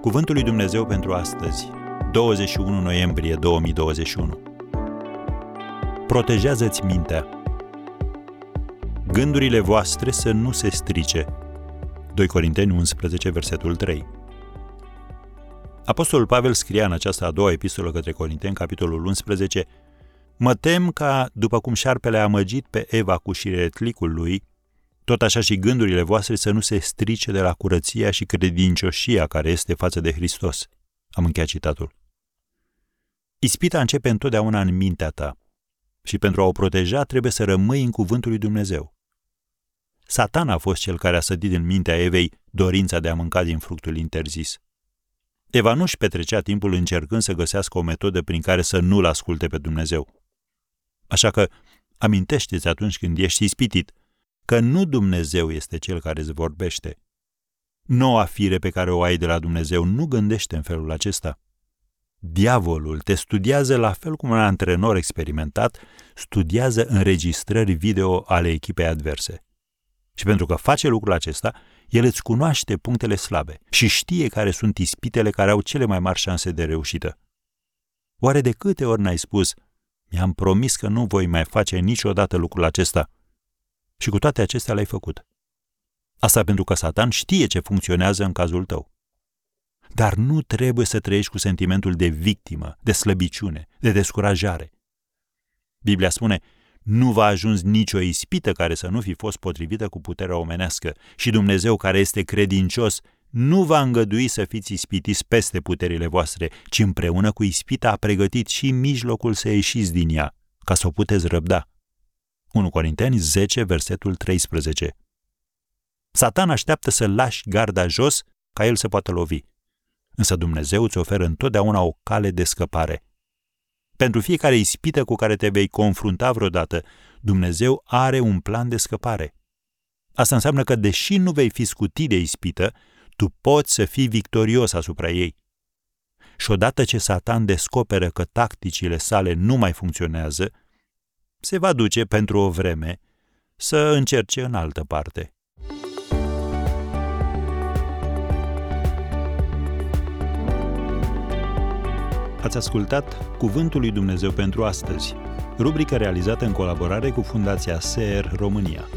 Cuvântul lui Dumnezeu pentru astăzi, 21 noiembrie 2021. Protejează-ți mintea. Gândurile voastre să nu se strice. 2 Corinteni 11, versetul 3. Apostolul Pavel scria în această a doua epistolă către Corinteni, capitolul 11, Mă tem ca, după cum șarpele a amăgit pe Eva cu șiretlicul lui, tot așa și gândurile voastre să nu se strice de la curăția și credincioșia care este față de Hristos. Am încheiat citatul. Ispita începe întotdeauna în mintea ta și pentru a o proteja trebuie să rămâi în cuvântul lui Dumnezeu. Satan a fost cel care a sădit în mintea Evei dorința de a mânca din fructul interzis. Eva nu-și petrecea timpul încercând să găsească o metodă prin care să nu-L asculte pe Dumnezeu. Așa că amintește-ți atunci când ești ispitit că nu Dumnezeu este cel care îți vorbește. Noua fire pe care o ai de la Dumnezeu nu gândește în felul acesta. Diavolul te studiază la fel cum un antrenor experimentat studiază înregistrări video ale echipei adverse. Și pentru că face lucrul acesta, el îți cunoaște punctele slabe și știe care sunt ispitele care au cele mai mari șanse de reușită. Oare de câte ori n-ai spus, mi-am promis că nu voi mai face niciodată lucrul acesta? Și cu toate acestea l-ai făcut. Asta pentru că Satan știe ce funcționează în cazul tău. Dar nu trebuie să trăiești cu sentimentul de victimă, de slăbiciune, de descurajare. Biblia spune, nu va ajuns nicio ispită care să nu fi fost potrivită cu puterea omenească și Dumnezeu care este credincios nu va îngădui să fiți ispitiți peste puterile voastre, ci împreună cu ispita a pregătit și mijlocul să ieșiți din ea, ca să o puteți răbda. 1 Corinteni 10, versetul 13 Satan așteaptă să lași garda jos ca el să poată lovi. Însă Dumnezeu îți oferă întotdeauna o cale de scăpare. Pentru fiecare ispită cu care te vei confrunta vreodată, Dumnezeu are un plan de scăpare. Asta înseamnă că, deși nu vei fi scutit de ispită, tu poți să fii victorios asupra ei. Și odată ce Satan descoperă că tacticile sale nu mai funcționează, se va duce pentru o vreme să încerce în altă parte. Ați ascultat Cuvântul lui Dumnezeu pentru astăzi, rubrica realizată în colaborare cu Fundația SER România.